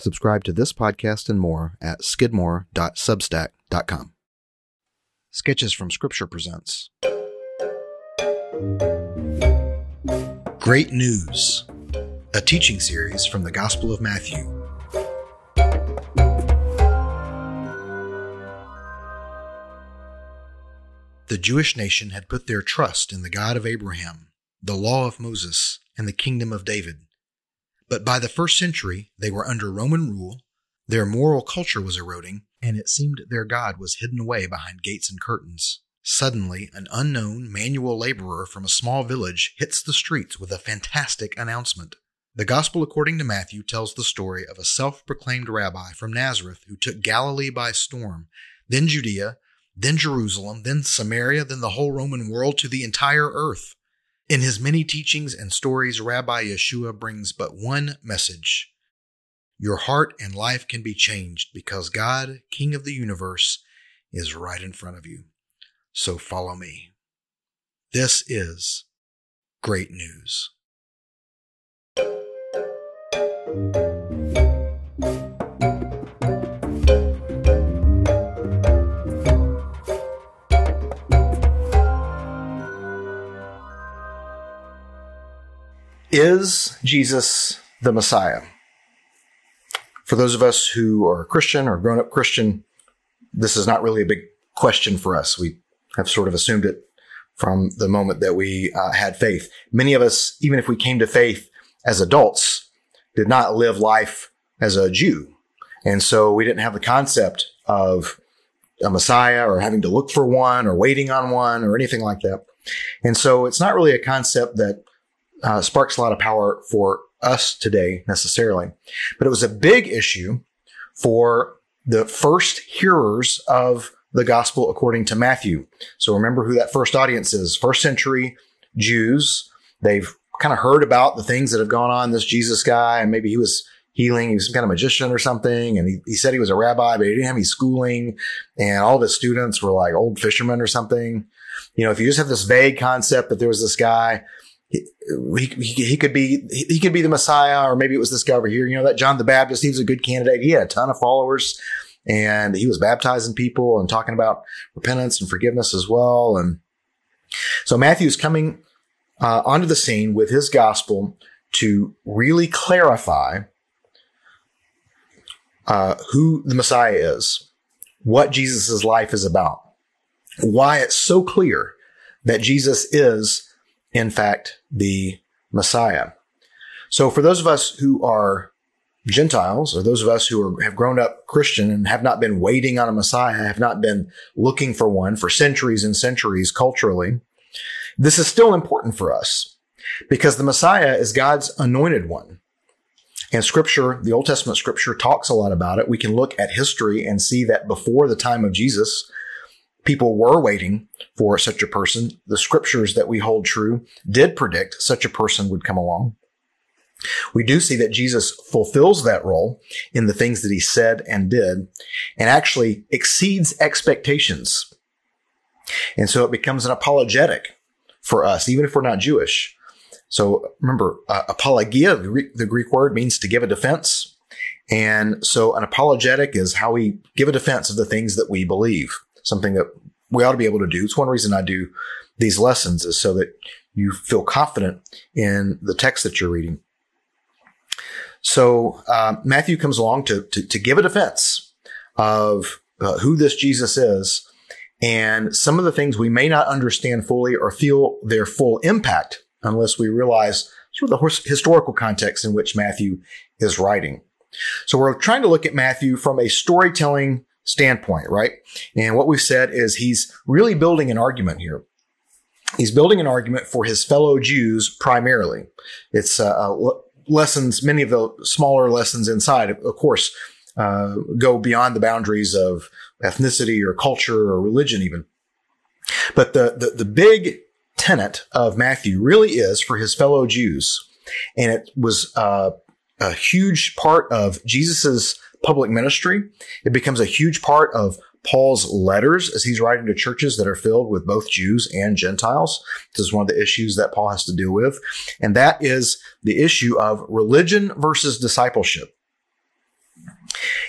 Subscribe to this podcast and more at skidmore.substack.com. Sketches from Scripture presents Great News, a teaching series from the Gospel of Matthew. The Jewish nation had put their trust in the God of Abraham, the law of Moses, and the kingdom of David. But by the first century, they were under Roman rule, their moral culture was eroding, and it seemed their God was hidden away behind gates and curtains. Suddenly, an unknown manual laborer from a small village hits the streets with a fantastic announcement. The Gospel according to Matthew tells the story of a self proclaimed rabbi from Nazareth who took Galilee by storm, then Judea, then Jerusalem, then Samaria, then the whole Roman world to the entire earth. In his many teachings and stories, Rabbi Yeshua brings but one message. Your heart and life can be changed because God, King of the universe, is right in front of you. So follow me. This is great news. Is Jesus the Messiah? For those of us who are Christian or grown up Christian, this is not really a big question for us. We have sort of assumed it from the moment that we uh, had faith. Many of us, even if we came to faith as adults, did not live life as a Jew. And so we didn't have the concept of a Messiah or having to look for one or waiting on one or anything like that. And so it's not really a concept that uh, sparks a lot of power for us today necessarily, but it was a big issue for the first hearers of the gospel according to Matthew. So remember who that first audience is. First century Jews. They've kind of heard about the things that have gone on this Jesus guy, and maybe he was healing. He was some kind of magician or something. And he, he said he was a rabbi, but he didn't have any schooling. And all of his students were like old fishermen or something. You know, if you just have this vague concept that there was this guy he, he, he could be he could be the Messiah, or maybe it was this guy over here. You know that John the Baptist. He was a good candidate. He had a ton of followers, and he was baptizing people and talking about repentance and forgiveness as well. And so Matthew's coming uh, onto the scene with his gospel to really clarify uh, who the Messiah is, what Jesus' life is about, why it's so clear that Jesus is in fact, the Messiah. So for those of us who are Gentiles, or those of us who are, have grown up Christian and have not been waiting on a Messiah, have not been looking for one for centuries and centuries culturally, this is still important for us because the Messiah is God's anointed one. And scripture, the Old Testament scripture talks a lot about it. We can look at history and see that before the time of Jesus, people were waiting for such a person. The scriptures that we hold true did predict such a person would come along. We do see that Jesus fulfills that role in the things that he said and did and actually exceeds expectations. And so it becomes an apologetic for us, even if we're not Jewish. So remember, uh, apologia, the Greek, the Greek word means to give a defense. And so an apologetic is how we give a defense of the things that we believe something that we ought to be able to do. It's one reason I do these lessons is so that you feel confident in the text that you're reading. So uh, Matthew comes along to, to, to give a defense of uh, who this Jesus is and some of the things we may not understand fully or feel their full impact unless we realize sort of the historical context in which Matthew is writing. So we're trying to look at Matthew from a storytelling standpoint, right? And what we've said is he's really building an argument here. He's building an argument for his fellow Jews primarily. It's uh, uh lessons, many of the smaller lessons inside, of course, uh, go beyond the boundaries of ethnicity or culture or religion, even. But the, the, the big tenet of Matthew really is for his fellow Jews. And it was uh, a huge part of Jesus's public ministry. It becomes a huge part of Paul's letters as he's writing to churches that are filled with both Jews and Gentiles. This is one of the issues that Paul has to deal with. And that is the issue of religion versus discipleship.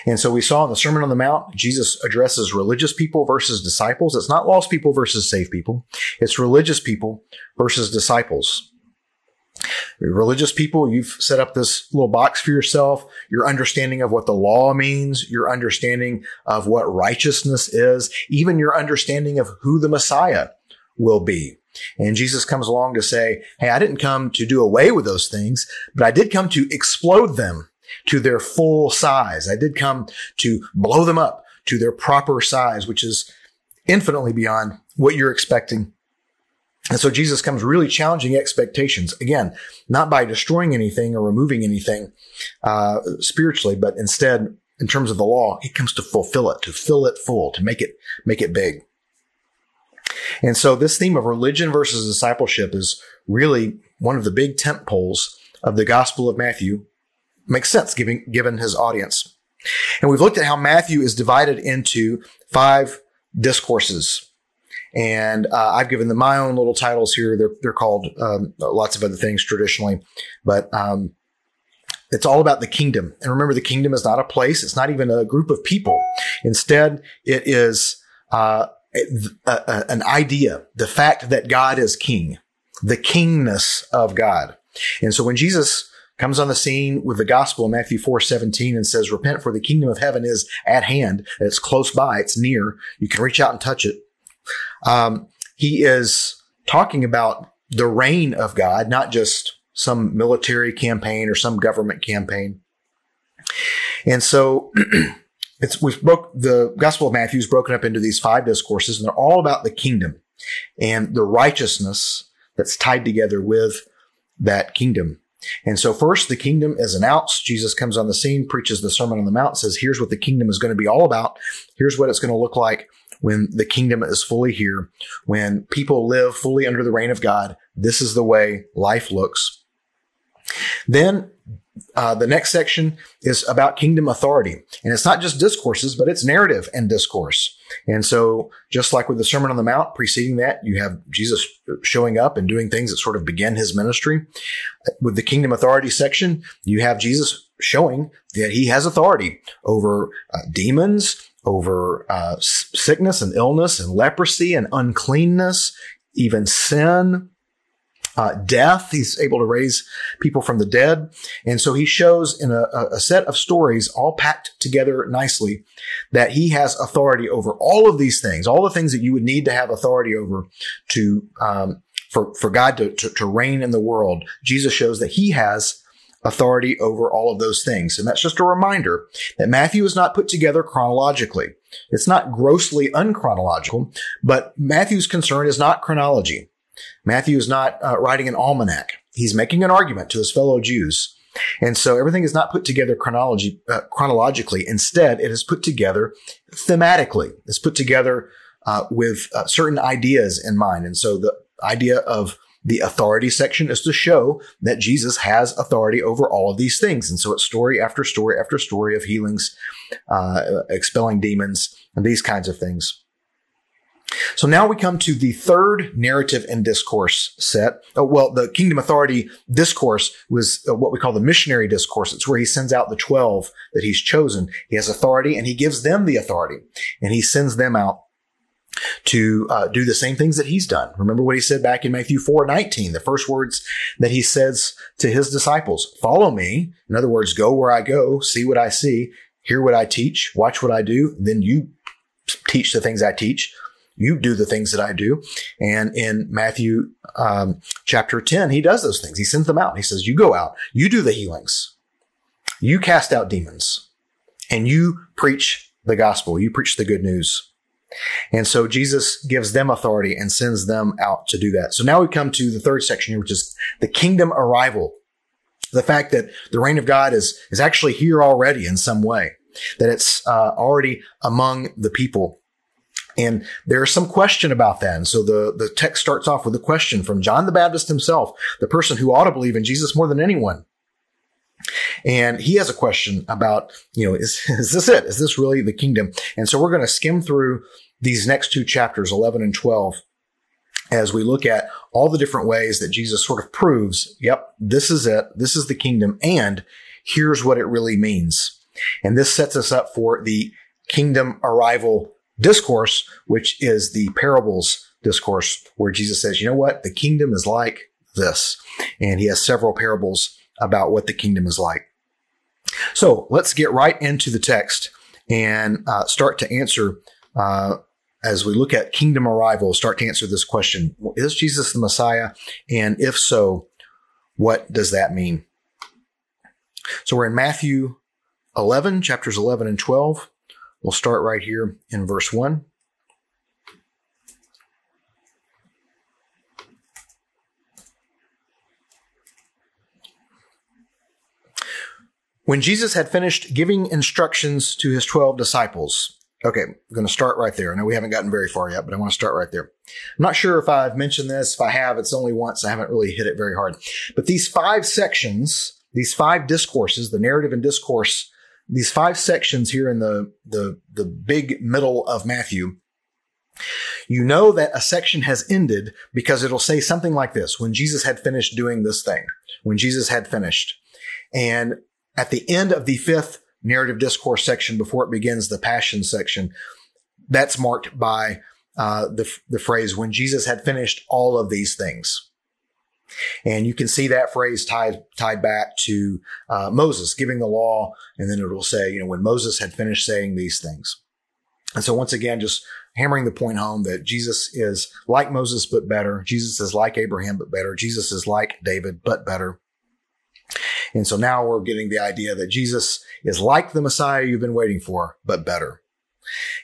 And so we saw in the Sermon on the Mount, Jesus addresses religious people versus disciples. It's not lost people versus saved people. It's religious people versus disciples. Religious people, you've set up this little box for yourself. Your understanding of what the law means, your understanding of what righteousness is, even your understanding of who the Messiah will be. And Jesus comes along to say, Hey, I didn't come to do away with those things, but I did come to explode them to their full size. I did come to blow them up to their proper size, which is infinitely beyond what you're expecting. And so Jesus comes really challenging expectations. Again, not by destroying anything or removing anything uh, spiritually, but instead, in terms of the law, he comes to fulfill it, to fill it full, to make it make it big. And so this theme of religion versus discipleship is really one of the big tent poles of the Gospel of Matthew makes sense given, given his audience. And we've looked at how Matthew is divided into five discourses. And uh, I've given them my own little titles here. They're, they're called um, lots of other things traditionally, but um, it's all about the kingdom. And remember, the kingdom is not a place. It's not even a group of people. Instead, it is uh, a, a, an idea, the fact that God is king, the kingness of God. And so when Jesus comes on the scene with the gospel in Matthew 4 17 and says, Repent, for the kingdom of heaven is at hand. It's close by. It's near. You can reach out and touch it. Um, he is talking about the reign of God, not just some military campaign or some government campaign. And so it's, we've broke the gospel of Matthew is broken up into these five discourses and they're all about the kingdom and the righteousness that's tied together with that kingdom. And so first the kingdom is announced. Jesus comes on the scene, preaches the Sermon on the Mount, says, here's what the kingdom is going to be all about. Here's what it's going to look like when the kingdom is fully here, when people live fully under the reign of God. This is the way life looks. Then uh, the next section is about kingdom authority. And it's not just discourses, but it's narrative and discourse. And so, just like with the Sermon on the Mount preceding that, you have Jesus showing up and doing things that sort of begin his ministry. With the kingdom authority section, you have Jesus showing that he has authority over uh, demons, over uh, sickness and illness and leprosy and uncleanness, even sin, uh, death. He's able to raise people from the dead. And so he shows in a, a, set of stories all packed together nicely that he has authority over all of these things, all the things that you would need to have authority over to, um, for, for God to, to, to reign in the world. Jesus shows that he has authority over all of those things. And that's just a reminder that Matthew is not put together chronologically. It's not grossly unchronological, but Matthew's concern is not chronology. Matthew is not uh, writing an almanac. He's making an argument to his fellow Jews. And so everything is not put together chronology, uh, chronologically. Instead, it is put together thematically. It's put together uh, with uh, certain ideas in mind. And so the idea of the authority section is to show that Jesus has authority over all of these things. And so it's story after story after story of healings, uh, expelling demons, and these kinds of things. So now we come to the third narrative and discourse set. Oh, well, the kingdom authority discourse was uh, what we call the missionary discourse. It's where he sends out the 12 that he's chosen. He has authority and he gives them the authority and he sends them out to uh, do the same things that he's done. Remember what he said back in Matthew 4 19, the first words that he says to his disciples, follow me. In other words, go where I go, see what I see, hear what I teach, watch what I do. Then you teach the things I teach you do the things that I do. And in Matthew um, chapter 10, he does those things. He sends them out. He says, You go out, you do the healings, you cast out demons, and you preach the gospel, you preach the good news. And so Jesus gives them authority and sends them out to do that. So now we come to the third section here, which is the kingdom arrival. The fact that the reign of God is, is actually here already in some way, that it's uh, already among the people. And there's some question about that. And so the, the text starts off with a question from John the Baptist himself, the person who ought to believe in Jesus more than anyone. And he has a question about, you know, is, is this it? Is this really the kingdom? And so we're going to skim through these next two chapters, 11 and 12, as we look at all the different ways that Jesus sort of proves, yep, this is it. This is the kingdom. And here's what it really means. And this sets us up for the kingdom arrival discourse, which is the parables discourse where Jesus says, you know what? The kingdom is like this. And he has several parables about what the kingdom is like. So let's get right into the text and uh, start to answer uh, as we look at kingdom arrival, start to answer this question Is Jesus the Messiah? And if so, what does that mean? So we're in Matthew 11, chapters 11 and 12. We'll start right here in verse 1. When Jesus had finished giving instructions to his 12 disciples, okay, I'm going to start right there. I know we haven't gotten very far yet, but I want to start right there. I'm not sure if I've mentioned this. If I have, it's only once. I haven't really hit it very hard. But these five sections, these five discourses, the narrative and discourse, these five sections here in the, the, the big middle of Matthew, you know that a section has ended because it'll say something like this when Jesus had finished doing this thing, when Jesus had finished. And at the end of the fifth narrative discourse section, before it begins the passion section, that's marked by uh, the, the phrase, when Jesus had finished all of these things. And you can see that phrase tied, tied back to uh, Moses giving the law. And then it will say, you know, when Moses had finished saying these things. And so once again, just hammering the point home that Jesus is like Moses, but better. Jesus is like Abraham, but better. Jesus is like David, but better. And so now we're getting the idea that Jesus is like the Messiah you've been waiting for, but better.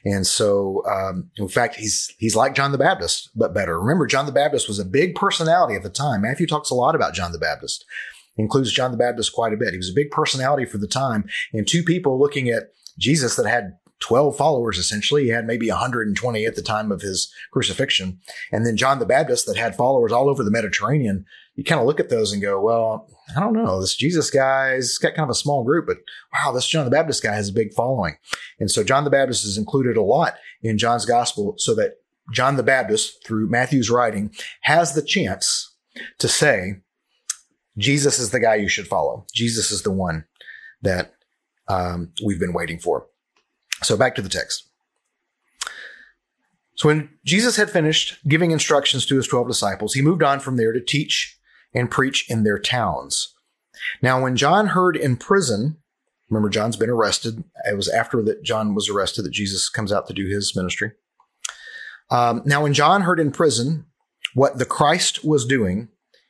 And so, um, in fact, he's he's like John the Baptist, but better. Remember, John the Baptist was a big personality at the time. Matthew talks a lot about John the Baptist, includes John the Baptist quite a bit. He was a big personality for the time, and two people looking at Jesus that had 12 followers essentially. He had maybe 120 at the time of his crucifixion. And then John the Baptist that had followers all over the Mediterranean. You kind of look at those and go, well, I don't know. This Jesus guy's got kind of a small group, but wow, this John the Baptist guy has a big following. And so John the Baptist is included a lot in John's gospel so that John the Baptist, through Matthew's writing, has the chance to say, Jesus is the guy you should follow. Jesus is the one that um, we've been waiting for. So back to the text. So when Jesus had finished giving instructions to his 12 disciples, he moved on from there to teach and preach in their towns. Now, when John heard in prison, remember John's been arrested. It was after that John was arrested that Jesus comes out to do his ministry. Um, now, when John heard in prison what the Christ was doing,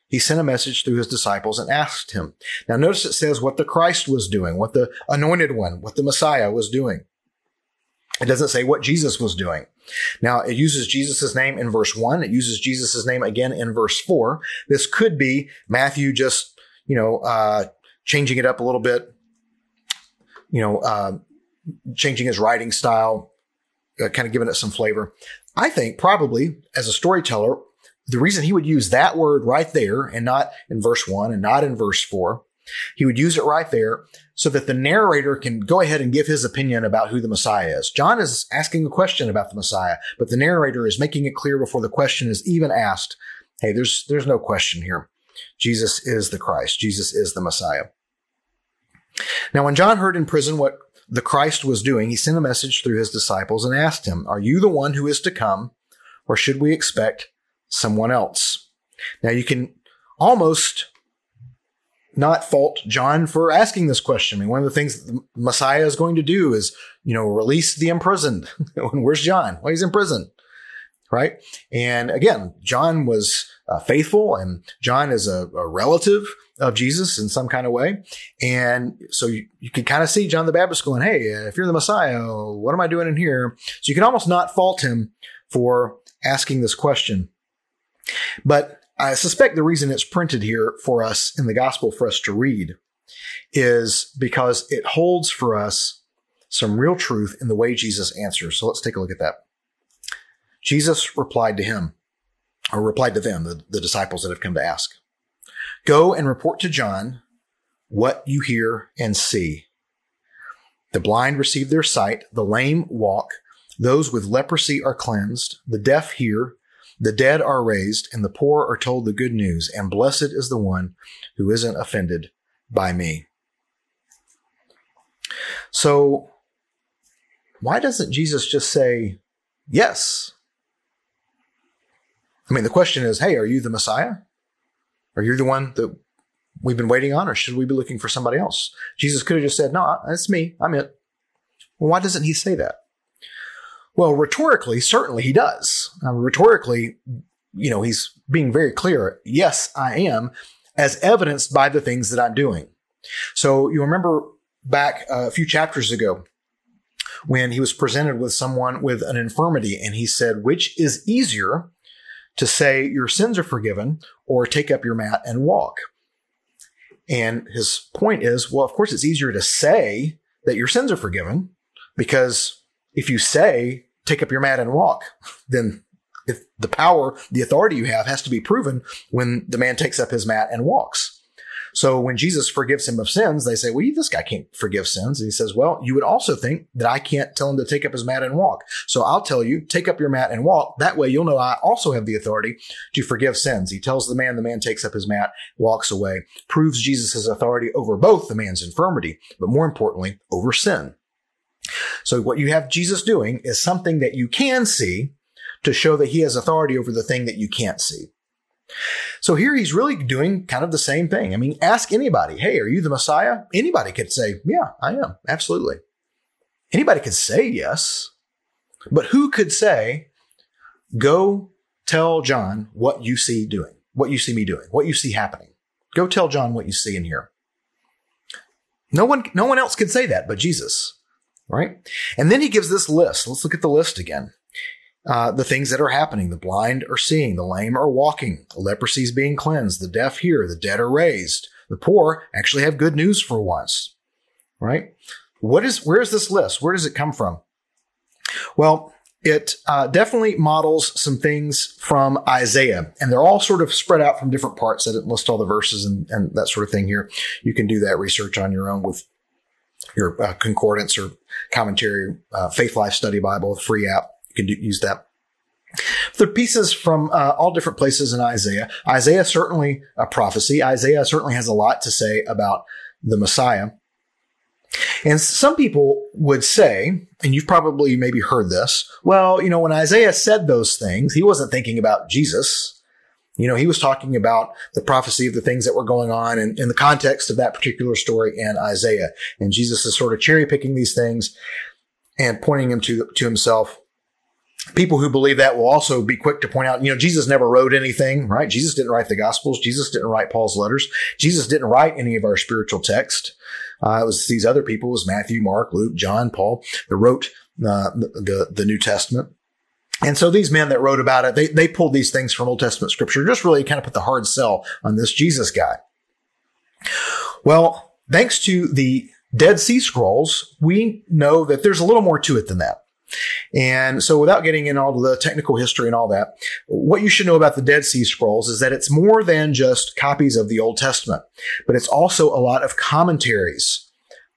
he sent a message through his disciples and asked him. Now, notice it says what the Christ was doing, what the anointed one, what the Messiah was doing. It doesn't say what Jesus was doing. Now, it uses Jesus' name in verse one. It uses Jesus' name again in verse four. This could be Matthew just, you know, uh, changing it up a little bit, you know, uh, changing his writing style, uh, kind of giving it some flavor. I think probably as a storyteller, the reason he would use that word right there and not in verse one and not in verse four, he would use it right there so that the narrator can go ahead and give his opinion about who the Messiah is. John is asking a question about the Messiah, but the narrator is making it clear before the question is even asked. Hey, there's, there's no question here. Jesus is the Christ. Jesus is the Messiah. Now, when John heard in prison what the Christ was doing, he sent a message through his disciples and asked him, are you the one who is to come or should we expect someone else? Now you can almost not fault John for asking this question. I mean, one of the things the Messiah is going to do is, you know, release the imprisoned. Where's John? Well, he's in prison, right? And again, John was uh, faithful, and John is a, a, relative of Jesus in some kind of way. And so you, you can kind of see John the Baptist going, Hey, if you're the Messiah, what am I doing in here? So you can almost not fault him for asking this question. But I suspect the reason it's printed here for us in the gospel for us to read is because it holds for us some real truth in the way Jesus answers. So let's take a look at that. Jesus replied to him, or replied to them, the, the disciples that have come to ask. Go and report to John what you hear and see. The blind receive their sight, the lame walk, those with leprosy are cleansed, the deaf hear, the dead are raised, and the poor are told the good news, and blessed is the one who isn't offended by me. So, why doesn't Jesus just say, yes? I mean, the question is, hey, are you the Messiah? Are you the one that we've been waiting on, or should we be looking for somebody else? Jesus could have just said, no, that's me. I'm it. Well, why doesn't he say that? Well, rhetorically, certainly he does. Uh, rhetorically, you know, he's being very clear. Yes, I am, as evidenced by the things that I'm doing. So you remember back a few chapters ago when he was presented with someone with an infirmity and he said, which is easier to say your sins are forgiven or take up your mat and walk? And his point is, well, of course it's easier to say that your sins are forgiven because if you say take up your mat and walk, then if the power, the authority you have has to be proven when the man takes up his mat and walks. So when Jesus forgives him of sins, they say, well, this guy can't forgive sins. And he says, well, you would also think that I can't tell him to take up his mat and walk. So I'll tell you, take up your mat and walk. That way you'll know I also have the authority to forgive sins. He tells the man, the man takes up his mat, walks away, proves Jesus' authority over both the man's infirmity, but more importantly, over sin. So what you have Jesus doing is something that you can see to show that he has authority over the thing that you can't see. So here he's really doing kind of the same thing. I mean, ask anybody, hey, are you the Messiah? Anybody could say, yeah, I am. Absolutely. Anybody could say yes. But who could say, go tell John what you see doing, what you see me doing, what you see happening? Go tell John what you see and hear. No one, no one else could say that but Jesus, right? And then he gives this list. Let's look at the list again uh, the things that are happening. The blind are seeing, the lame are walking, the leprosy is being cleansed, the deaf hear, the dead are raised. The poor actually have good news for once, right? What is, where is this list? Where does it come from? Well, it uh, definitely models some things from Isaiah, and they're all sort of spread out from different parts. I didn't list all the verses and, and that sort of thing here. You can do that research on your own with your uh, concordance or commentary, uh, Faithlife Study Bible, free app can do, use that. The pieces from uh, all different places in Isaiah. Isaiah certainly a prophecy. Isaiah certainly has a lot to say about the Messiah. And some people would say, and you've probably maybe heard this, well, you know, when Isaiah said those things, he wasn't thinking about Jesus. You know, he was talking about the prophecy of the things that were going on in, in the context of that particular story in Isaiah. And Jesus is sort of cherry picking these things and pointing them to, to himself people who believe that will also be quick to point out, you know, Jesus never wrote anything, right? Jesus didn't write the gospels. Jesus didn't write Paul's letters. Jesus didn't write any of our spiritual text. Uh, it was these other people, it was Matthew, Mark, Luke, John, Paul, that wrote uh, the, the New Testament. And so these men that wrote about it, they, they pulled these things from Old Testament scripture, just really kind of put the hard sell on this Jesus guy. Well, thanks to the Dead Sea Scrolls, we know that there's a little more to it than that. And so without getting in all the technical history and all that, what you should know about the Dead Sea Scrolls is that it's more than just copies of the Old Testament, but it's also a lot of commentaries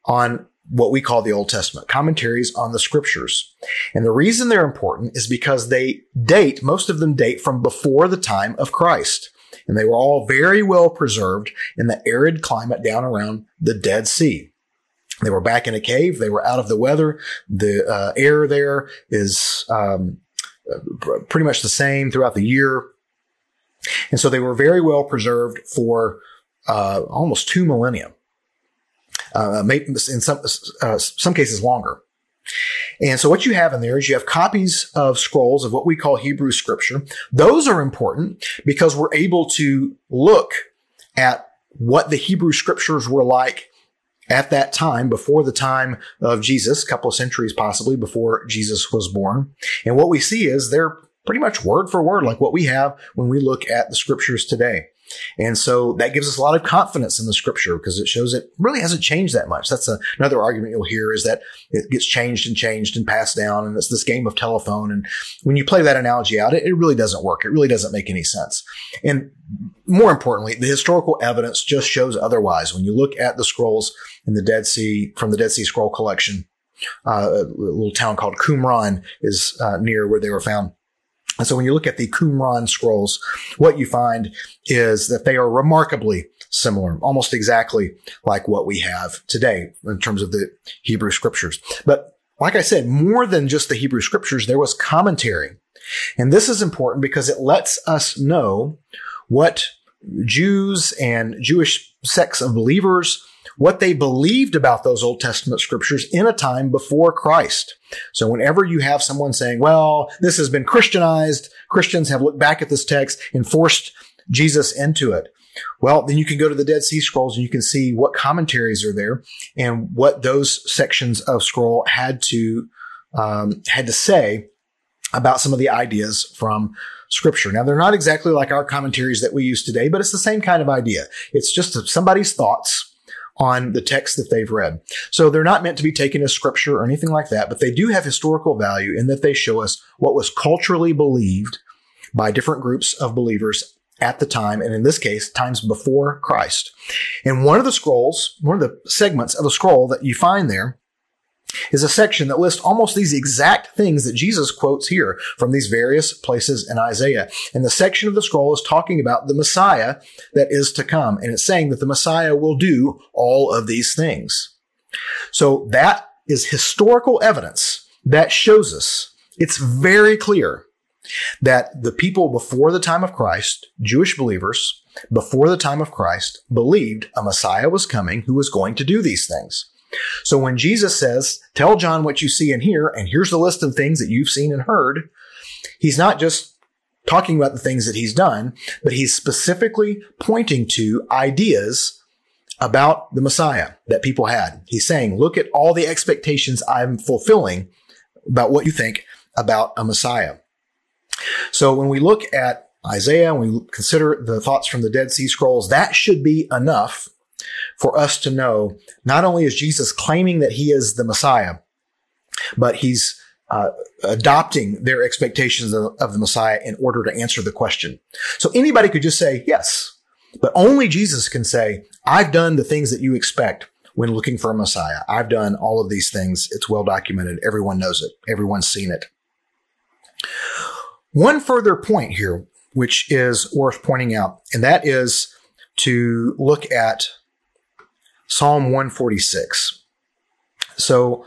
on what we call the Old Testament, commentaries on the scriptures. And the reason they're important is because they date, most of them date from before the time of Christ. And they were all very well preserved in the arid climate down around the Dead Sea. They were back in a cave. They were out of the weather. The uh, air there is um, pretty much the same throughout the year. And so they were very well preserved for uh, almost two millennia, uh, in some, uh, some cases longer. And so what you have in there is you have copies of scrolls of what we call Hebrew scripture. Those are important because we're able to look at what the Hebrew scriptures were like at that time, before the time of Jesus, a couple of centuries possibly before Jesus was born. And what we see is they're pretty much word for word like what we have when we look at the scriptures today. And so that gives us a lot of confidence in the scripture because it shows it really hasn't changed that much. That's a, another argument you'll hear is that it gets changed and changed and passed down. And it's this game of telephone. And when you play that analogy out, it, it really doesn't work. It really doesn't make any sense. And more importantly, the historical evidence just shows otherwise. When you look at the scrolls in the Dead Sea from the Dead Sea Scroll collection, uh, a little town called Qumran is uh, near where they were found And so when you look at the Qumran scrolls, what you find is that they are remarkably similar, almost exactly like what we have today in terms of the Hebrew scriptures. But like I said, more than just the Hebrew scriptures, there was commentary. And this is important because it lets us know what Jews and Jewish sects of believers what they believed about those Old Testament scriptures in a time before Christ. So whenever you have someone saying, well, this has been Christianized, Christians have looked back at this text and forced Jesus into it. Well, then you can go to the Dead Sea Scrolls and you can see what commentaries are there and what those sections of scroll had to um, had to say about some of the ideas from scripture. Now, they're not exactly like our commentaries that we use today, but it's the same kind of idea. It's just somebody's thoughts on the text that they've read. So they're not meant to be taken as scripture or anything like that, but they do have historical value in that they show us what was culturally believed by different groups of believers at the time, and in this case, times before Christ. And one of the scrolls, one of the segments of the scroll that you find there is a section that lists almost these exact things that Jesus quotes here from these various places in Isaiah. And the section of the scroll is talking about the Messiah that is to come. And it's saying that the Messiah will do all of these things. So that is historical evidence that shows us it's very clear that the people before the time of Christ, Jewish believers, before the time of Christ, believed a Messiah was coming who was going to do these things. So when Jesus says, tell John what you see and hear, and here's the list of things that you've seen and heard, he's not just talking about the things that he's done, but he's specifically pointing to ideas about the Messiah that people had. He's saying, look at all the expectations I'm fulfilling about what you think about a Messiah. So when we look at Isaiah, and we consider the thoughts from the Dead Sea Scrolls, that should be enough for us to know not only is Jesus claiming that he is the Messiah, but he's uh, adopting their expectations of, of the Messiah in order to answer the question. So anybody could just say yes, but only Jesus can say, I've done the things that you expect when looking for a Messiah. I've done all of these things. It's well documented. Everyone knows it. Everyone's seen it. One further point here, which is worth pointing out, and that is to look at Psalm 146. So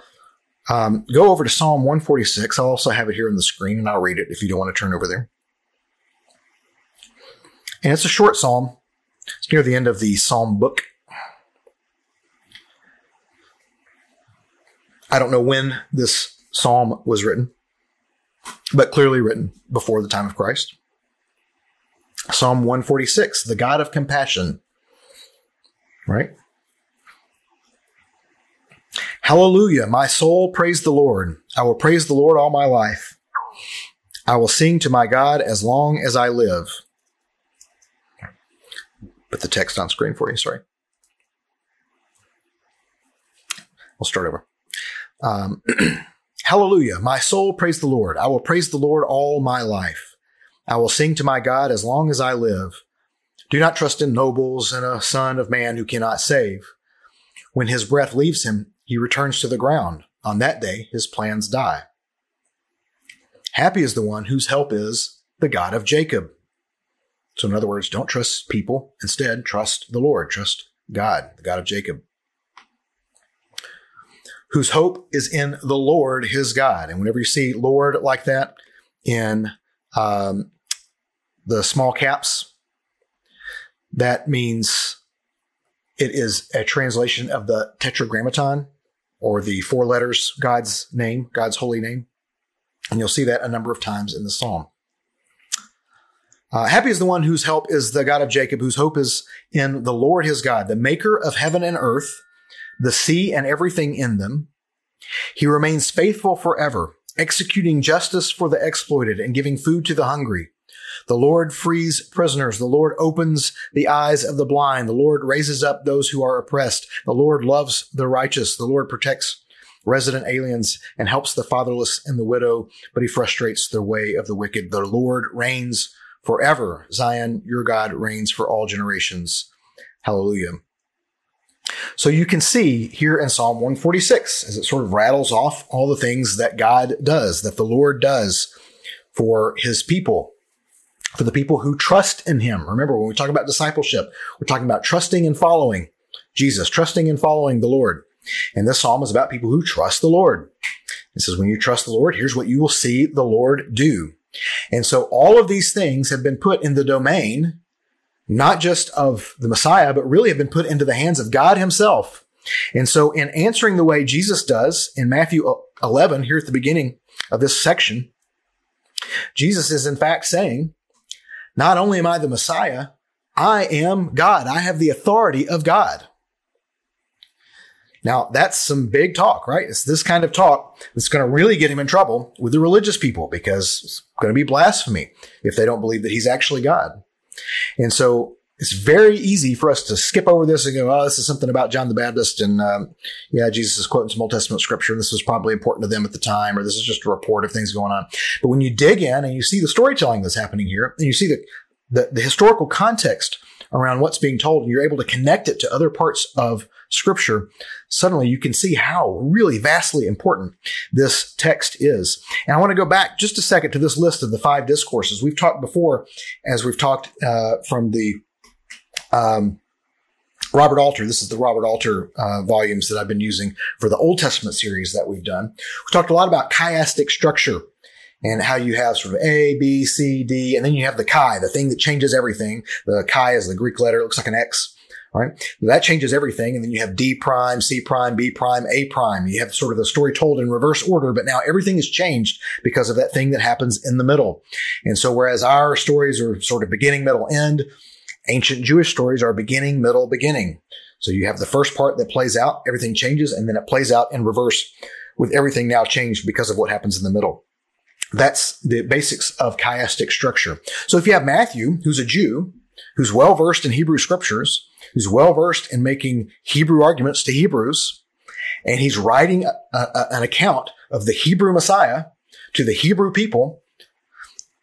um, go over to Psalm 146. I'll also have it here on the screen and I'll read it if you don't want to turn over there. And it's a short psalm. It's near the end of the psalm book. I don't know when this psalm was written, but clearly written before the time of Christ. Psalm 146, the God of compassion. Right? Hallelujah. My soul praise the Lord. I will praise the Lord all my life. I will sing to my God as long as I live. Put the text on screen for you. Sorry. We'll start over. Um, Hallelujah. My soul praise the Lord. I will praise the Lord all my life. I will sing to my God as long as I live. Do not trust in nobles and a son of man who cannot save. When his breath leaves him, he returns to the ground. On that day, his plans die. Happy is the one whose help is the God of Jacob. So, in other words, don't trust people. Instead, trust the Lord. Trust God, the God of Jacob. Whose hope is in the Lord, his God. And whenever you see Lord like that in um, the small caps, that means it is a translation of the Tetragrammaton, or the four letters God's name, God's holy name. And you'll see that a number of times in the psalm. Uh, happy is the one whose help is the God of Jacob, whose hope is in the Lord his God, the maker of heaven and earth, the sea and everything in them. He remains faithful forever, executing justice for the exploited and giving food to the hungry. The Lord frees prisoners. The Lord opens the eyes of the blind. The Lord raises up those who are oppressed. The Lord loves the righteous. The Lord protects resident aliens and helps the fatherless and the widow, but he frustrates the way of the wicked. The Lord reigns forever. Zion, your God reigns for all generations. Hallelujah. So you can see here in Psalm 146, as it sort of rattles off all the things that God does, that the Lord does for his people, for the people who trust in him. Remember, when we talk about discipleship, we're talking about trusting and following Jesus, trusting and following the Lord. And this psalm is about people who trust the Lord. It says, when you trust the Lord, here's what you will see the Lord do. And so all of these things have been put in the domain, not just of the Messiah, but really have been put into the hands of God himself. And so in answering the way Jesus does in Matthew 11, here at the beginning of this section, Jesus is in fact saying, not only am I the Messiah, I am God. I have the authority of God. Now, that's some big talk, right? It's this kind of talk that's going to really get him in trouble with the religious people because it's going to be blasphemy if they don't believe that he's actually God. And so it's very easy for us to skip over this and go, oh, this is something about John the Baptist. And um, yeah, Jesus is quoting some Old Testament scripture. And this was probably important to them at the time, or this is just a report of things going on. But when you dig in and you see the storytelling that's happening here, and you see the, the, the historical context around what's being told, and you're able to connect it to other parts of scripture, suddenly you can see how really vastly important this text is. And I want to go back just a second to this list of the five discourses. We've talked before, as we've talked uh, from the um, Robert Alter. This is the Robert Alter uh, volumes that I've been using for the Old Testament series that we've done. We talked a lot about chiastic structure and how you have sort of A, B, C, D, and then you have the chi, the thing that changes everything. The chi is the Greek letter. It looks like an X. Right. That changes everything. And then you have D prime, C prime, B prime, A prime. You have sort of the story told in reverse order, but now everything has changed because of that thing that happens in the middle. And so whereas our stories are sort of beginning, middle, end, ancient Jewish stories are beginning, middle, beginning. So you have the first part that plays out, everything changes, and then it plays out in reverse with everything now changed because of what happens in the middle. That's the basics of chiastic structure. So if you have Matthew, who's a Jew, who's well versed in Hebrew scriptures, who's well versed in making Hebrew arguments to Hebrews, and he's writing a, a, an account of the Hebrew Messiah to the Hebrew people.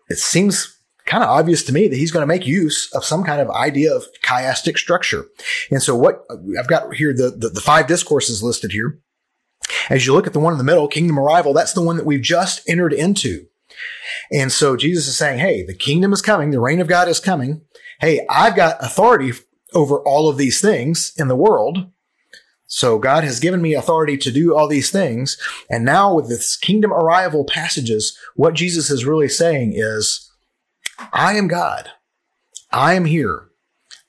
It seems kind of obvious to me that he's going to make use of some kind of idea of chiastic structure. And so what I've got here, the, the, the five discourses listed here. As you look at the one in the middle, kingdom arrival, that's the one that we've just entered into. And so Jesus is saying, Hey, the kingdom is coming. The reign of God is coming. Hey, I've got authority over all of these things in the world. So God has given me authority to do all these things. And now with this kingdom arrival passages, what Jesus is really saying is, I am God. I am here.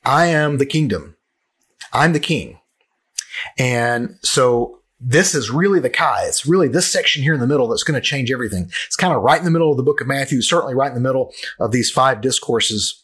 I am the kingdom. I'm the king. And so this is really the chi. It's really this section here in the middle that's going to change everything. It's kind of right in the middle of the book of Matthew, certainly right in the middle of these five discourses.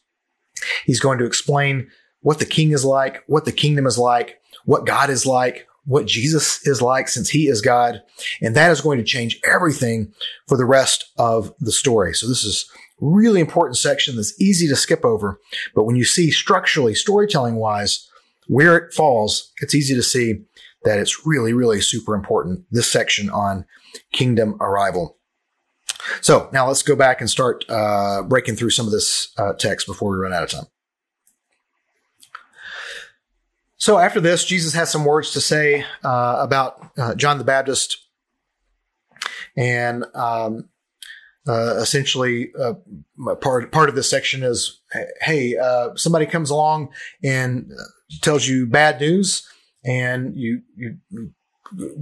He's going to explain what the king is like, what the kingdom is like, what God is like, what Jesus is like since he is God. And that is going to change everything for the rest of the story. So this is really important section that's easy to skip over. But when you see structurally, storytelling wise, where it falls, it's easy to see that it's really, really super important. This section on kingdom arrival. So now let's go back and start uh, breaking through some of this uh, text before we run out of time. So after this, Jesus has some words to say uh, about uh, John the Baptist, and um, uh, essentially, uh, part part of this section is, hey, uh, somebody comes along and uh, tells you bad news, and you you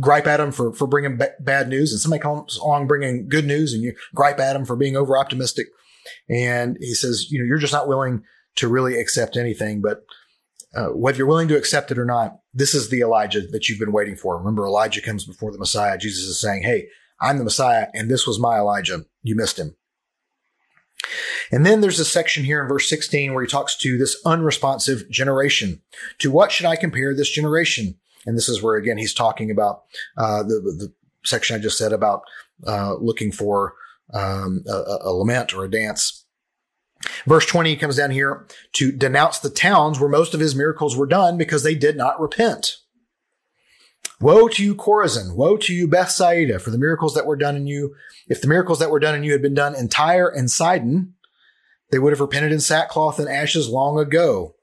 gripe at them for for bringing bad news, and somebody comes along bringing good news, and you gripe at them for being over optimistic, and he says, you know, you're just not willing to really accept anything, but uh, whether you're willing to accept it or not, this is the Elijah that you've been waiting for. Remember, Elijah comes before the Messiah. Jesus is saying, Hey, I'm the Messiah, and this was my Elijah. You missed him. And then there's a section here in verse 16 where he talks to this unresponsive generation. To what should I compare this generation? And this is where, again, he's talking about uh, the, the section I just said about uh, looking for um, a, a lament or a dance. Verse 20 comes down here to denounce the towns where most of his miracles were done because they did not repent. Woe to you, Chorazin! Woe to you, Bethsaida, for the miracles that were done in you. If the miracles that were done in you had been done in Tyre and Sidon, they would have repented in sackcloth and ashes long ago.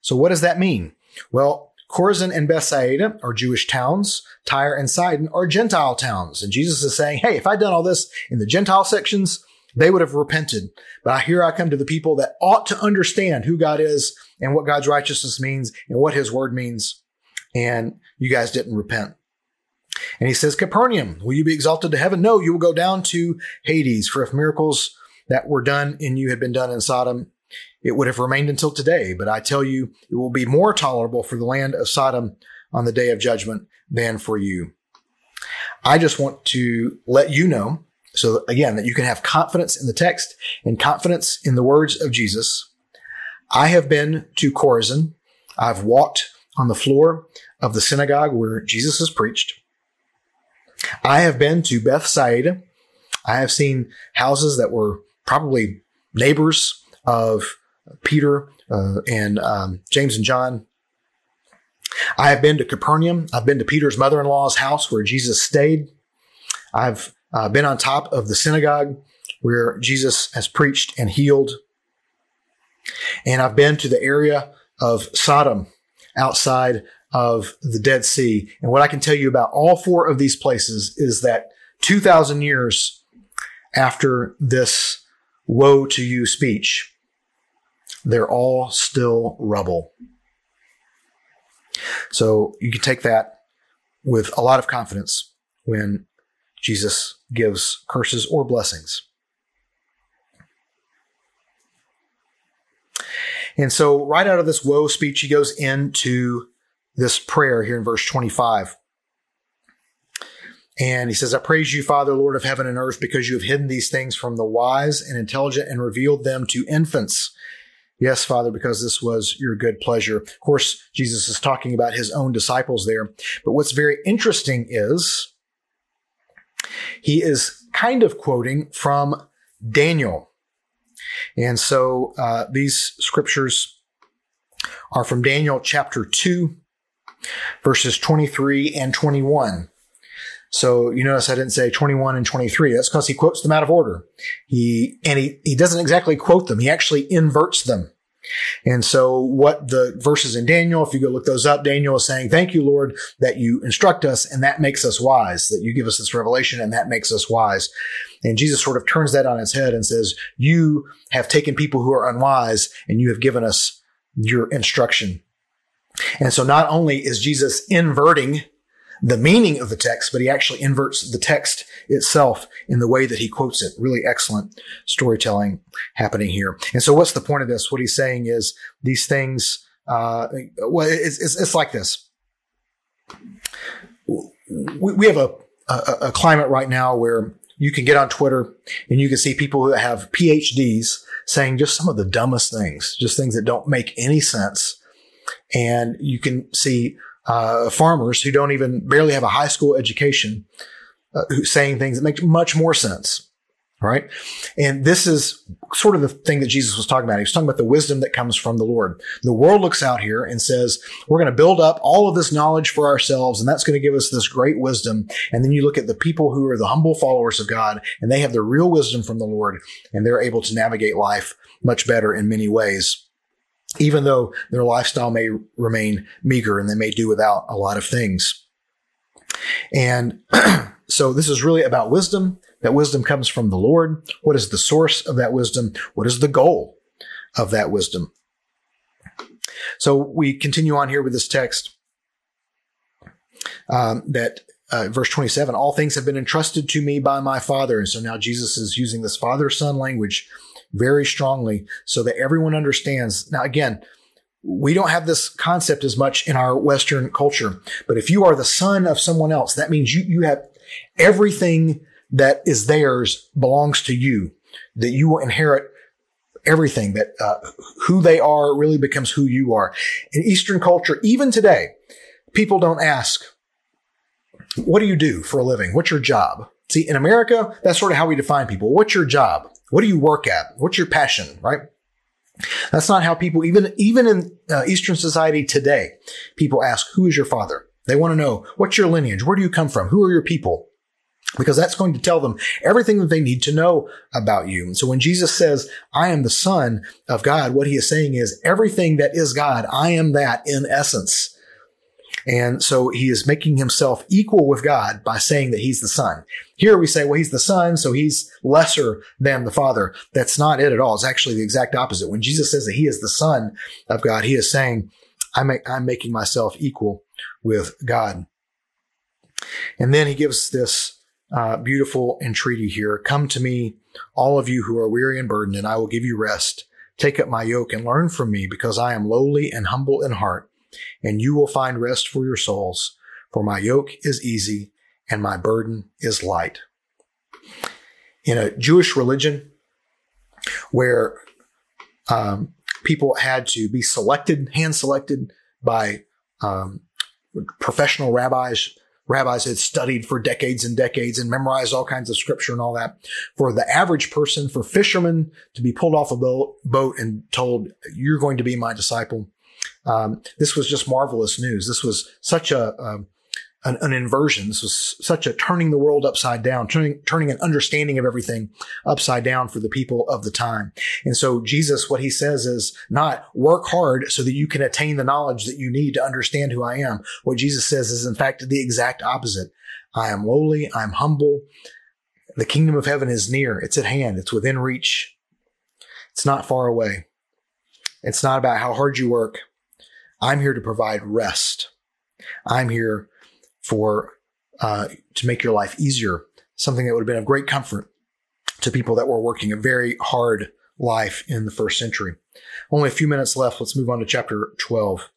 So what does that mean? Well, Chorazin and Bethsaida are Jewish towns. Tyre and Sidon are Gentile towns. And Jesus is saying, hey, if I'd done all this in the Gentile sections, they would have repented. But here I come to the people that ought to understand who God is and what God's righteousness means and what his word means. And you guys didn't repent. And he says, Capernaum, will you be exalted to heaven? No, you will go down to Hades. For if miracles that were done in you had been done in Sodom, it would have remained until today. But I tell you, it will be more tolerable for the land of Sodom on the day of judgment than for you. I just want to let you know, so again, that you can have confidence in the text and confidence in the words of Jesus. I have been to Chorazin. I've walked on the floor of the synagogue where Jesus has preached. I have been to Bethsaida. I have seen houses that were probably neighbors of Peter uh, and um, James and John. I have been to Capernaum. I've been to Peter's mother in law's house where Jesus stayed. I've uh, been on top of the synagogue where Jesus has preached and healed. And I've been to the area of Sodom outside of the Dead Sea. And what I can tell you about all four of these places is that 2,000 years after this woe to you speech, they're all still rubble. So you can take that with a lot of confidence when Jesus gives curses or blessings. And so, right out of this woe speech, he goes into this prayer here in verse 25. And he says, I praise you, Father, Lord of heaven and earth, because you have hidden these things from the wise and intelligent and revealed them to infants. Yes, Father, because this was your good pleasure. Of course, Jesus is talking about his own disciples there. But what's very interesting is he is kind of quoting from Daniel. And so uh, these scriptures are from Daniel chapter 2, verses 23 and 21. So you notice I didn't say 21 and 23. That's because he quotes them out of order. He, and he, he doesn't exactly quote them. He actually inverts them. And so what the verses in Daniel, if you go look those up, Daniel is saying, thank you, Lord, that you instruct us and that makes us wise, that you give us this revelation and that makes us wise. And Jesus sort of turns that on its head and says, you have taken people who are unwise and you have given us your instruction. And so not only is Jesus inverting the meaning of the text, but he actually inverts the text itself in the way that he quotes it. Really excellent storytelling happening here. And so what's the point of this? What he's saying is these things, uh, well, it's, it's, it's like this. We, we have a, a, a climate right now where you can get on Twitter and you can see people who have PhDs saying just some of the dumbest things, just things that don't make any sense. And you can see uh, farmers who don't even barely have a high school education uh, saying things that make much more sense. Right. And this is sort of the thing that Jesus was talking about. He was talking about the wisdom that comes from the Lord. The world looks out here and says, we're going to build up all of this knowledge for ourselves, and that's going to give us this great wisdom. And then you look at the people who are the humble followers of God, and they have the real wisdom from the Lord, and they're able to navigate life much better in many ways even though their lifestyle may remain meager and they may do without a lot of things. And so this is really about wisdom. That wisdom comes from the Lord. What is the source of that wisdom? What is the goal of that wisdom? So we continue on here with this text um, that uh, verse 27 all things have been entrusted to me by my father and so now jesus is using this father son language very strongly so that everyone understands. Now, again, we don't have this concept as much in our Western culture, but if you are the son of someone else, that means you, you have everything that is theirs belongs to you, that you will inherit everything that uh, who they are really becomes who you are. In Eastern culture, even today, people don't ask, what do you do for a living? What's your job? See, in America, that's sort of how we define people. What's your job? What do you work at? What's your passion? Right? That's not how people, even, even in uh, Eastern society today, people ask, who is your father? They want to know, what's your lineage? Where do you come from? Who are your people? Because that's going to tell them everything that they need to know about you. And so when Jesus says, I am the son of God, what he is saying is everything that is God, I am that in essence. And so he is making himself equal with God by saying that he's the son. Here we say, well, he's the son, so he's lesser than the father. That's not it at all. It's actually the exact opposite. When Jesus says that he is the son of God, he is saying, I'm, I'm making myself equal with God. And then he gives this uh, beautiful entreaty here. Come to me, all of you who are weary and burdened, and I will give you rest. Take up my yoke and learn from me because I am lowly and humble in heart and you will find rest for your souls. For my yoke is easy and my burden is light. In a Jewish religion where um, people had to be selected, hand selected by um, professional rabbis, rabbis had studied for decades and decades and memorized all kinds of scripture and all that. For the average person, for fishermen to be pulled off a boat, boat and told, you're going to be my disciple, um, this was just marvelous news. This was such a, um, an, an, inversion. This was such a turning the world upside down, turning, turning an understanding of everything upside down for the people of the time. And so Jesus, what he says is not work hard so that you can attain the knowledge that you need to understand who I am. What Jesus says is in fact the exact opposite. I am lowly. I'm humble. The kingdom of heaven is near. It's at hand. It's within reach. It's not far away. It's not about how hard you work. I'm here to provide rest. I'm here for uh, to make your life easier, something that would have been of great comfort to people that were working a very hard life in the first century. Only a few minutes left. Let's move on to chapter 12.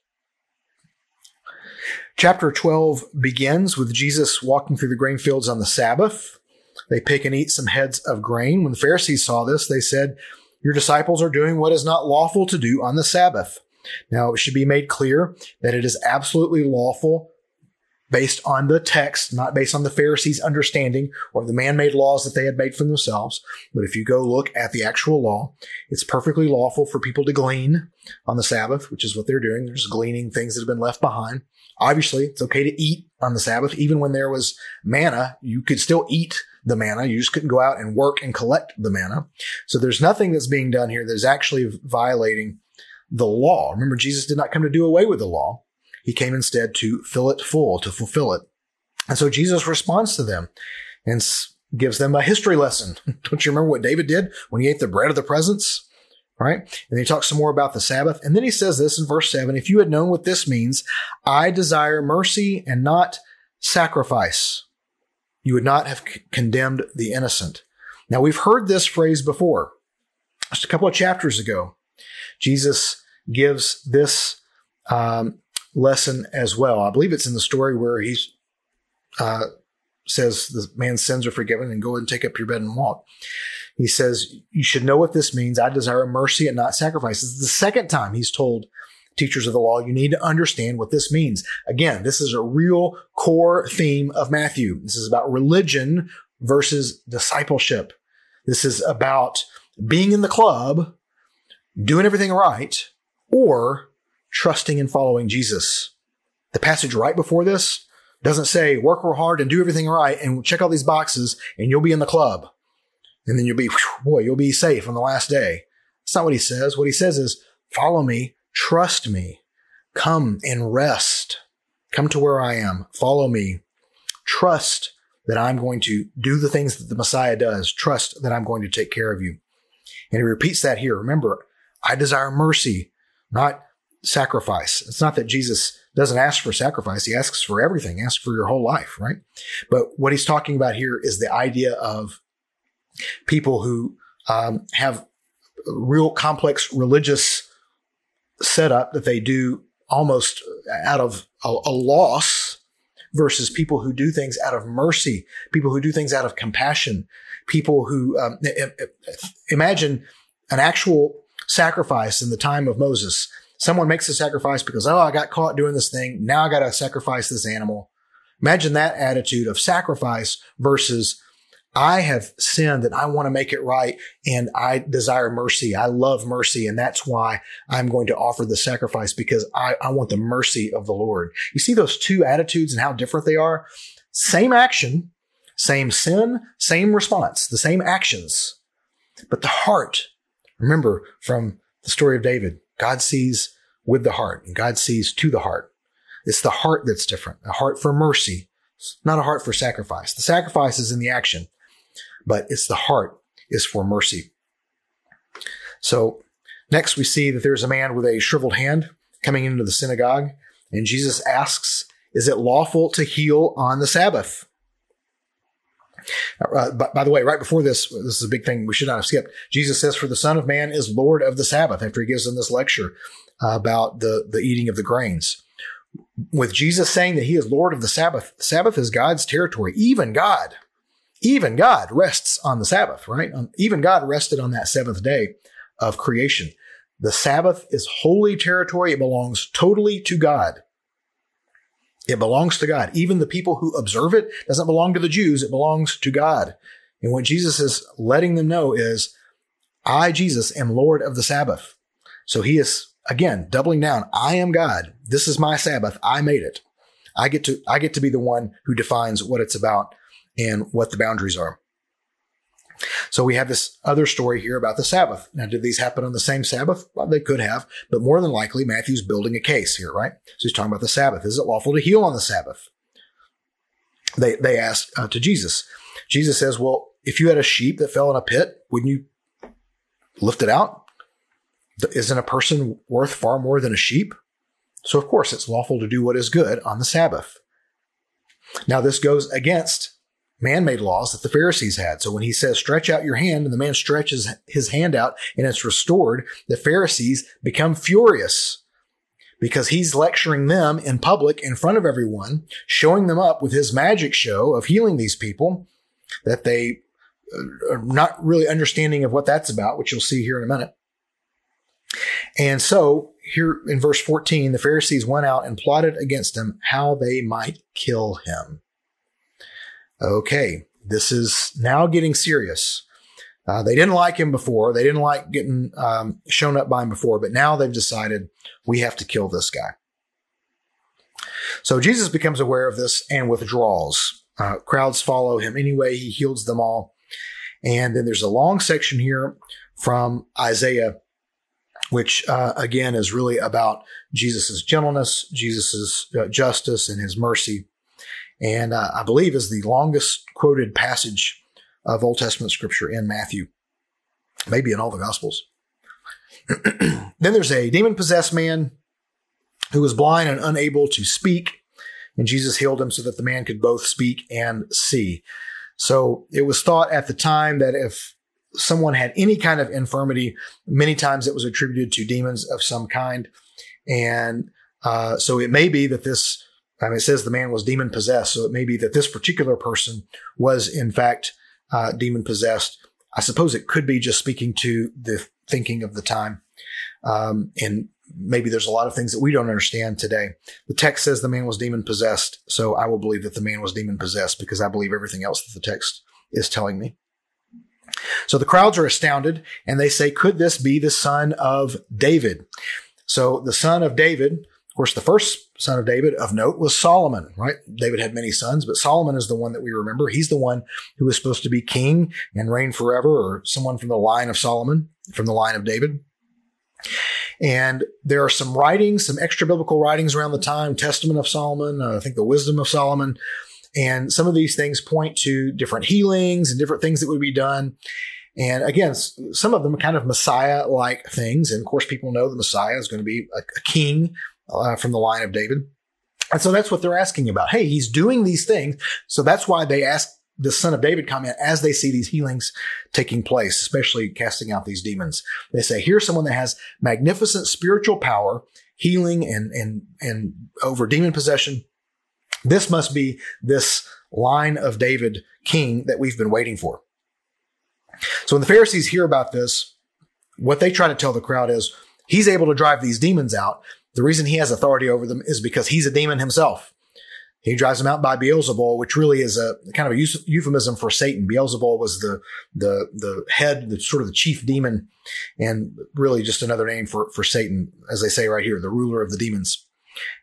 Chapter 12 begins with Jesus walking through the grain fields on the Sabbath. They pick and eat some heads of grain. When the Pharisees saw this, they said, Your disciples are doing what is not lawful to do on the Sabbath. Now, it should be made clear that it is absolutely lawful based on the text, not based on the Pharisees' understanding or the man-made laws that they had made for themselves. But if you go look at the actual law, it's perfectly lawful for people to glean on the Sabbath, which is what they're doing. They're just gleaning things that have been left behind. Obviously, it's okay to eat on the Sabbath. Even when there was manna, you could still eat the manna. You just couldn't go out and work and collect the manna. So there's nothing that's being done here that is actually violating the law. Remember, Jesus did not come to do away with the law. He came instead to fill it full, to fulfill it. And so Jesus responds to them and gives them a history lesson. Don't you remember what David did when he ate the bread of the presence? Right? And he talks some more about the Sabbath. And then he says this in verse seven. If you had known what this means, I desire mercy and not sacrifice. You would not have c- condemned the innocent. Now we've heard this phrase before. Just a couple of chapters ago. Jesus gives this um, lesson as well. I believe it's in the story where he uh, says the man's sins are forgiven and go and take up your bed and walk. He says, You should know what this means. I desire mercy and not sacrifice. The second time he's told teachers of the law, you need to understand what this means. Again, this is a real core theme of Matthew. This is about religion versus discipleship. This is about being in the club doing everything right or trusting and following Jesus. The passage right before this doesn't say work real hard and do everything right and check all these boxes and you'll be in the club. And then you'll be, boy, you'll be safe on the last day. That's not what he says. What he says is follow me, trust me, come and rest. Come to where I am. Follow me. Trust that I'm going to do the things that the Messiah does. Trust that I'm going to take care of you. And he repeats that here. Remember, I desire mercy, not sacrifice. It's not that Jesus doesn't ask for sacrifice. He asks for everything, asks for your whole life, right? But what he's talking about here is the idea of people who um, have real complex religious setup that they do almost out of a, a loss versus people who do things out of mercy, people who do things out of compassion, people who um, imagine an actual sacrifice in the time of Moses. Someone makes a sacrifice because, oh, I got caught doing this thing. Now I got to sacrifice this animal. Imagine that attitude of sacrifice versus I have sinned and I want to make it right and I desire mercy. I love mercy. And that's why I'm going to offer the sacrifice because I, I want the mercy of the Lord. You see those two attitudes and how different they are? Same action, same sin, same response, the same actions, but the heart Remember from the story of David, God sees with the heart and God sees to the heart. It's the heart that's different. A heart for mercy, not a heart for sacrifice. The sacrifice is in the action, but it's the heart is for mercy. So next we see that there's a man with a shriveled hand coming into the synagogue and Jesus asks, is it lawful to heal on the Sabbath? Uh, by, by, the way, right before this, this is a big thing we should not have skipped. Jesus says, "For the Son of Man is Lord of the Sabbath." After he gives them this lecture uh, about the the eating of the grains, with Jesus saying that he is Lord of the Sabbath, Sabbath is God's territory. Even God, even God rests on the Sabbath, right? Um, even God rested on that seventh day of creation. The Sabbath is holy territory. It belongs totally to God. It belongs to God. Even the people who observe it doesn't belong to the Jews. It belongs to God. And what Jesus is letting them know is, I, Jesus, am Lord of the Sabbath. So he is again doubling down. I am God. This is my Sabbath. I made it. I get to, I get to be the one who defines what it's about and what the boundaries are. So we have this other story here about the Sabbath. Now, did these happen on the same Sabbath? Well, they could have, but more than likely, Matthew's building a case here, right? So he's talking about the Sabbath. Is it lawful to heal on the Sabbath? They, they asked uh, to Jesus. Jesus says, well, if you had a sheep that fell in a pit, wouldn't you lift it out? Isn't a person worth far more than a sheep? So of course it's lawful to do what is good on the Sabbath. Now this goes against man-made laws that the Pharisees had. So when he says, stretch out your hand and the man stretches his hand out and it's restored, the Pharisees become furious because he's lecturing them in public in front of everyone, showing them up with his magic show of healing these people that they uh, are not really understanding of what that's about, which you'll see here in a minute. And so here in verse 14, the Pharisees went out and plotted against him how they might kill him okay, this is now getting serious. Uh, they didn't like him before. They didn't like getting um, shown up by him before, but now they've decided we have to kill this guy. So Jesus becomes aware of this and withdraws. Uh, crowds follow him anyway. He heals them all. And then there's a long section here from Isaiah, which uh, again is really about Jesus' gentleness, Jesus' uh, justice, and his mercy and uh, I believe is the longest quoted passage of Old Testament scripture in Matthew, maybe in all the Gospels. then there's a demon possessed man who was blind and unable to speak, and Jesus healed him so that the man could both speak and see. So it was thought at the time that if someone had any kind of infirmity, many times it was attributed to demons of some kind. And uh, so it may be that this I mean, it says the man was demon possessed, so it may be that this particular person was in fact uh, demon possessed. I suppose it could be just speaking to the thinking of the time, um, and maybe there's a lot of things that we don't understand today. The text says the man was demon possessed, so I will believe that the man was demon possessed because I believe everything else that the text is telling me. So the crowds are astounded and they say, could this be the son of David? So the son of David course, the first son of David of note was Solomon, right? David had many sons, but Solomon is the one that we remember. He's the one who was supposed to be king and reign forever, or someone from the line of Solomon, from the line of David. And there are some writings, some extra biblical writings around the time, Testament of Solomon, uh, I think the Wisdom of Solomon. And some of these things point to different healings and different things that would be done. And again, some of them are kind of Messiah like things. And of course, people know the Messiah is going to be a, a king uh, from the line of David. And so that's what they're asking about. Hey, he's doing these things. So that's why they ask the son of David comment as they see these healings taking place, especially casting out these demons. They say, here's someone that has magnificent spiritual power, healing and, and, and over demon possession. This must be this line of David king that we've been waiting for. So when the Pharisees hear about this, what they try to tell the crowd is, he's able to drive these demons out. The reason he has authority over them is because he's a demon himself. He drives them out by Beelzebul, which really is a kind of a euphemism for Satan. Beelzebul was the the the head, the sort of the chief demon, and really just another name for for Satan, as they say right here, the ruler of the demons.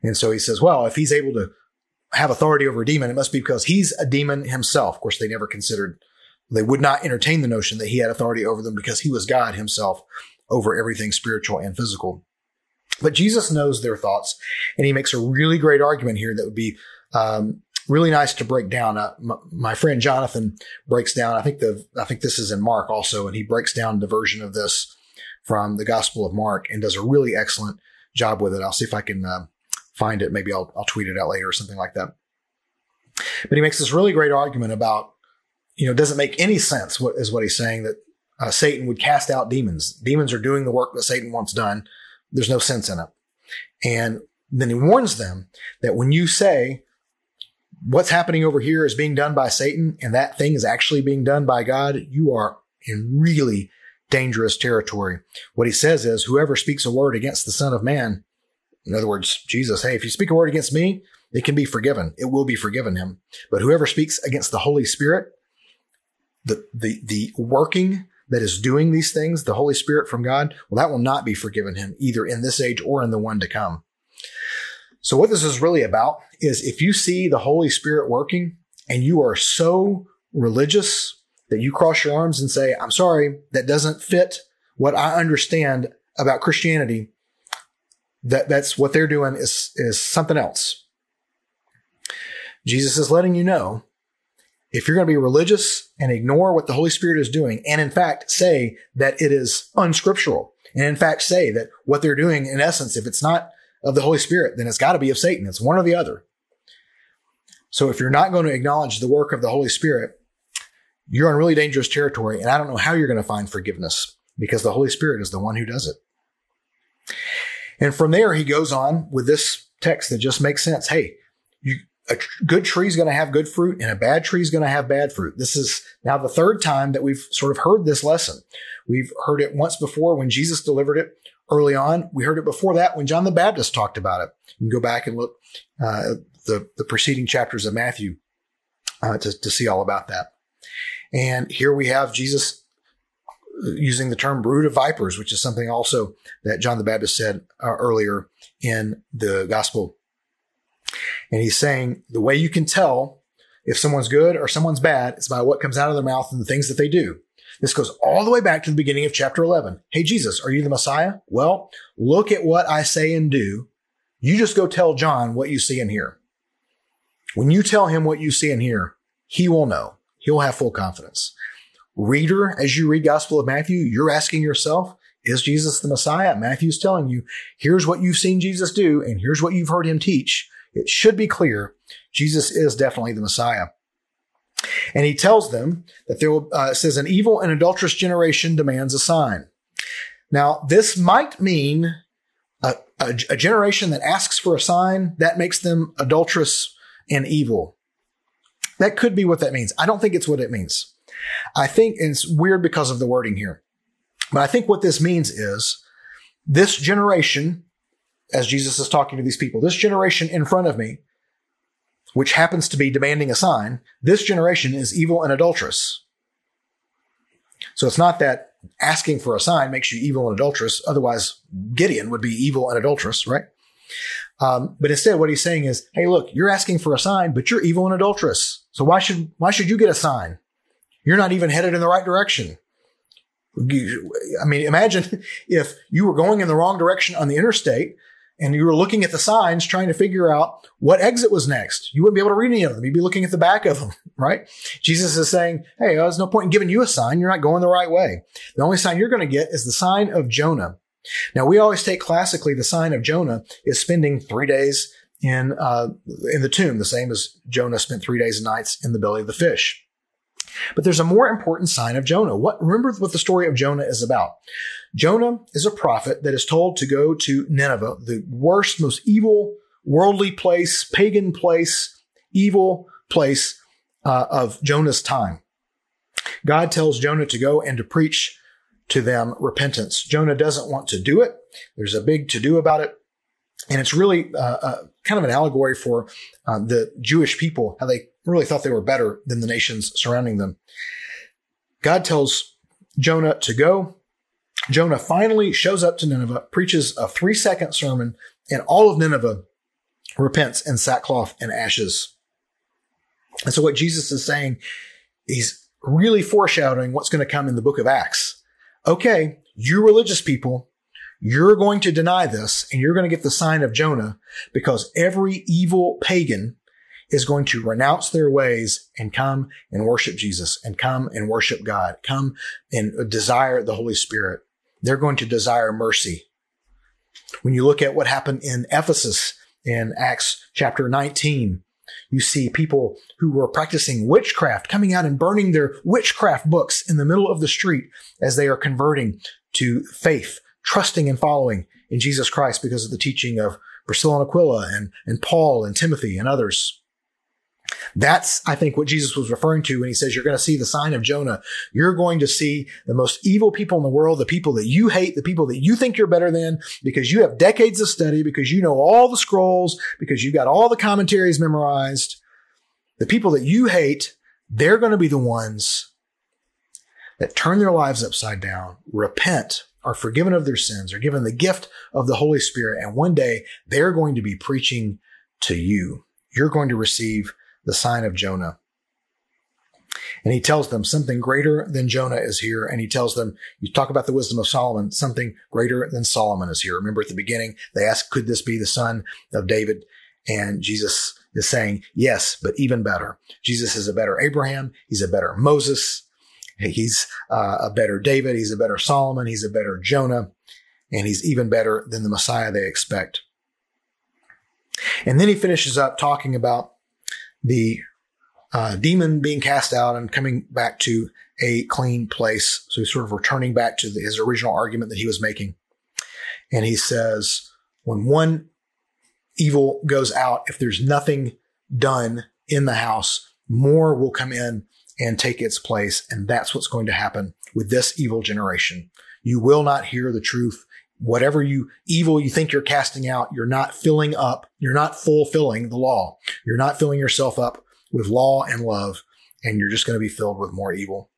And so he says, well, if he's able to have authority over a demon, it must be because he's a demon himself. Of course, they never considered, they would not entertain the notion that he had authority over them because he was God himself over everything spiritual and physical. But Jesus knows their thoughts, and he makes a really great argument here that would be um, really nice to break down. Uh, my, my, friend Jonathan breaks down. I think the I think this is in Mark also, and he breaks down the version of this from the Gospel of Mark and does a really excellent job with it. I'll see if I can uh, find it. Maybe I'll I'll tweet it out later or something like that. But he makes this really great argument about you know doesn't make any sense. What is what he's saying that uh, Satan would cast out demons. Demons are doing the work that Satan wants done. There's no sense in it. And then he warns them that when you say what's happening over here is being done by Satan and that thing is actually being done by God, you are in really dangerous territory. What he says is whoever speaks a word against the Son of Man, in other words, Jesus, hey, if you speak a word against me, it can be forgiven. It will be forgiven him. But whoever speaks against the Holy Spirit, the, the, the working that is doing these things, the Holy Spirit from God, well, that will not be forgiven him either in this age or in the one to come. So what this is really about is if you see the Holy Spirit working and you are so religious that you cross your arms and say, I'm sorry, that doesn't fit what I understand about Christianity, that that's what they're doing is, is something else. Jesus is letting you know if you're going to be religious and ignore what the Holy Spirit is doing, and in fact say that it is unscriptural, and in fact say that what they're doing, in essence, if it's not of the Holy Spirit, then it's got to be of Satan. It's one or the other. So if you're not going to acknowledge the work of the Holy Spirit, you're in really dangerous territory, and I don't know how you're going to find forgiveness because the Holy Spirit is the one who does it. And from there, he goes on with this text that just makes sense. Hey, you, a good tree is going to have good fruit and a bad tree is going to have bad fruit. This is now the third time that we've sort of heard this lesson. We've heard it once before when Jesus delivered it early on. We heard it before that when John the Baptist talked about it. You can go back and look uh, the the preceding chapters of Matthew uh, to to see all about that. And here we have Jesus using the term brood of vipers, which is something also that John the Baptist said uh, earlier in the gospel and he's saying the way you can tell if someone's good or someone's bad is by what comes out of their mouth and the things that they do. This goes all the way back to the beginning of chapter 11. Hey, Jesus, are you the Messiah? Well, look at what I say and do. You just go tell John what you see and hear. When you tell him what you see and hear, he will know. He'll have full confidence. Reader, as you read Gospel of Matthew, you're asking yourself, is Jesus the Messiah? Matthew's telling you, here's what you've seen Jesus do, and here's what you've heard him teach it should be clear Jesus is definitely the Messiah. And he tells them that there will, uh, says, an evil and adulterous generation demands a sign. Now, this might mean a, a, a generation that asks for a sign that makes them adulterous and evil. That could be what that means. I don't think it's what it means. I think it's weird because of the wording here. But I think what this means is this generation as Jesus is talking to these people, this generation in front of me, which happens to be demanding a sign, this generation is evil and adulterous. So it's not that asking for a sign makes you evil and adulterous. Otherwise, Gideon would be evil and adulterous, right? Um, but instead, what he's saying is, "Hey, look, you're asking for a sign, but you're evil and adulterous. So why should why should you get a sign? You're not even headed in the right direction. I mean, imagine if you were going in the wrong direction on the interstate and you were looking at the signs trying to figure out what exit was next. You wouldn't be able to read any of them. You'd be looking at the back of them, right? Jesus is saying, Hey, there's no point in giving you a sign. You're not going the right way. The only sign you're going to get is the sign of Jonah. Now, we always take classically the sign of Jonah is spending three days in, uh, in the tomb, the same as Jonah spent three days and nights in the belly of the fish. But there's a more important sign of Jonah. What, remember what the story of Jonah is about. Jonah is a prophet that is told to go to Nineveh, the worst, most evil, worldly place, pagan place, evil place uh, of Jonah's time. God tells Jonah to go and to preach to them repentance. Jonah doesn't want to do it. There's a big to do about it. And it's really uh, uh, kind of an allegory for um, the Jewish people, how they really thought they were better than the nations surrounding them. God tells Jonah to go. Jonah finally shows up to Nineveh, preaches a three second sermon, and all of Nineveh repents in sackcloth and ashes. And so, what Jesus is saying, he's really foreshadowing what's going to come in the book of Acts. Okay, you religious people, you're going to deny this and you're going to get the sign of Jonah because every evil pagan is going to renounce their ways and come and worship Jesus and come and worship God, come and desire the Holy Spirit. They're going to desire mercy. When you look at what happened in Ephesus in Acts chapter 19, you see people who were practicing witchcraft coming out and burning their witchcraft books in the middle of the street as they are converting to faith, trusting and following in Jesus Christ because of the teaching of Priscilla and Aquila and, and Paul and Timothy and others. That's, I think, what Jesus was referring to when he says you're going to see the sign of Jonah. You're going to see the most evil people in the world, the people that you hate, the people that you think you're better than because you have decades of study, because you know all the scrolls, because you got all the commentaries memorized. The people that you hate, they're going to be the ones that turn their lives upside down, repent, are forgiven of their sins, are given the gift of the Holy Spirit, and one day they're going to be preaching to you. You're going to receive the sign of Jonah. And he tells them something greater than Jonah is here. And he tells them, you talk about the wisdom of Solomon, something greater than Solomon is here. Remember at the beginning, they asked, could this be the son of David? And Jesus is saying, yes, but even better. Jesus is a better Abraham. He's a better Moses. He's uh, a better David. He's a better Solomon. He's a better Jonah. And he's even better than the Messiah they expect. And then he finishes up talking about the uh, demon being cast out and coming back to a clean place. So he's sort of returning back to the, his original argument that he was making. And he says, when one evil goes out, if there's nothing done in the house, more will come in and take its place. And that's what's going to happen with this evil generation. You will not hear the truth whatever you evil you think you're casting out, you're not filling up, you're not fulfilling the law. You're not filling yourself up with law and love, and you're just going to be filled with more evil.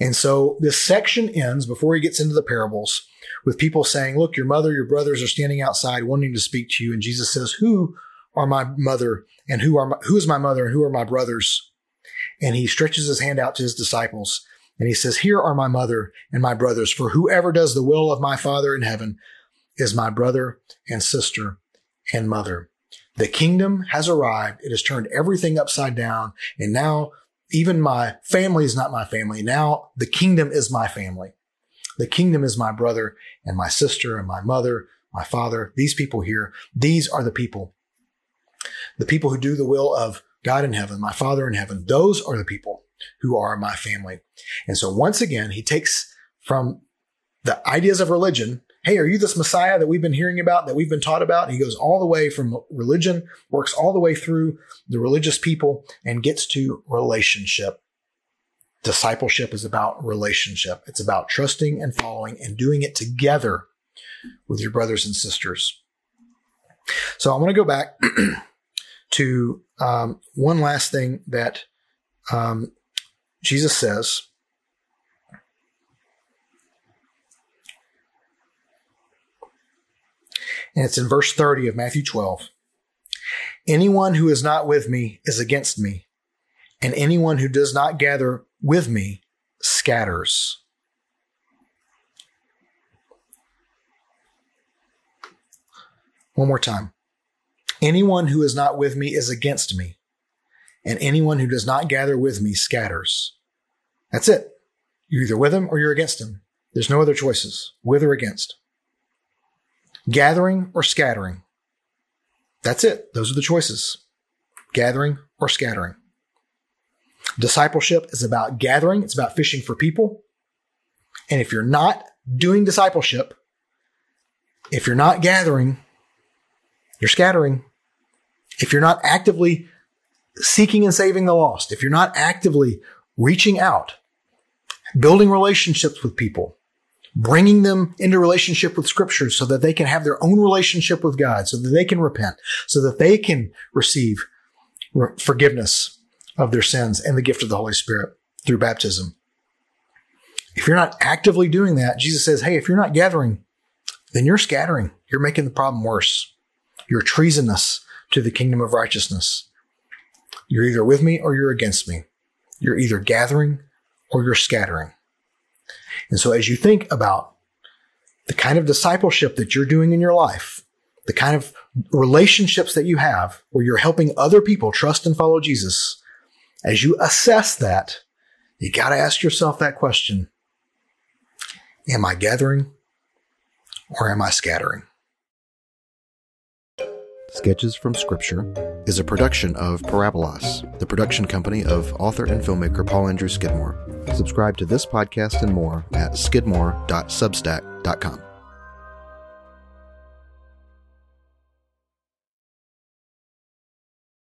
And so this section ends before he gets into the parables with people saying, Look, your mother, your brothers are standing outside wanting to speak to you. And Jesus says, Who are my mother and who are my, who is my mother and who are my brothers? And he stretches his hand out to his disciples and he says, Here are my mother and my brothers, for whoever does the will of my Father in heaven is my brother and sister and mother. The kingdom has arrived. It has turned everything upside down. And now even my family is not my family. Now the kingdom is my family. The kingdom is my brother and my sister and my mother, my father. These people here, these are the people. The people who do the will of God in heaven, my father in heaven. Those are the people who are my family. And so once again, he takes from the ideas of religion. Hey, are you this Messiah that we've been hearing about, that we've been taught about? And he goes all the way from religion, works all the way through the religious people and gets to relationship. Discipleship is about relationship. It's about trusting and following and doing it together with your brothers and sisters. So I want to go back to um, one last thing that um, Jesus says, and it's in verse 30 of Matthew 12 Anyone who is not with me is against me, and anyone who does not gather with me scatters. One more time. Anyone who is not with me is against me, and anyone who does not gather with me scatters. That's it. You're either with him or you're against him. There's no other choices, with or against. Gathering or scattering. That's it. Those are the choices. Gathering or scattering. Discipleship is about gathering. It's about fishing for people. And if you're not doing discipleship, if you're not gathering, you're scattering. If you're not actively seeking and saving the lost, if you're not actively reaching out, building relationships with people, bringing them into relationship with scripture so that they can have their own relationship with God, so that they can repent, so that they can receive forgiveness of their sins and the gift of the Holy Spirit through baptism. If you're not actively doing that, Jesus says, Hey, if you're not gathering, then you're scattering. You're making the problem worse. You're treasonous to the kingdom of righteousness. You're either with me or you're against me. You're either gathering or you're scattering. And so as you think about the kind of discipleship that you're doing in your life, the kind of relationships that you have where you're helping other people trust and follow Jesus, as you assess that, you got to ask yourself that question Am I gathering or am I scattering? Sketches from Scripture is a production of Parabolas, the production company of author and filmmaker Paul Andrew Skidmore. Subscribe to this podcast and more at skidmore.substack.com.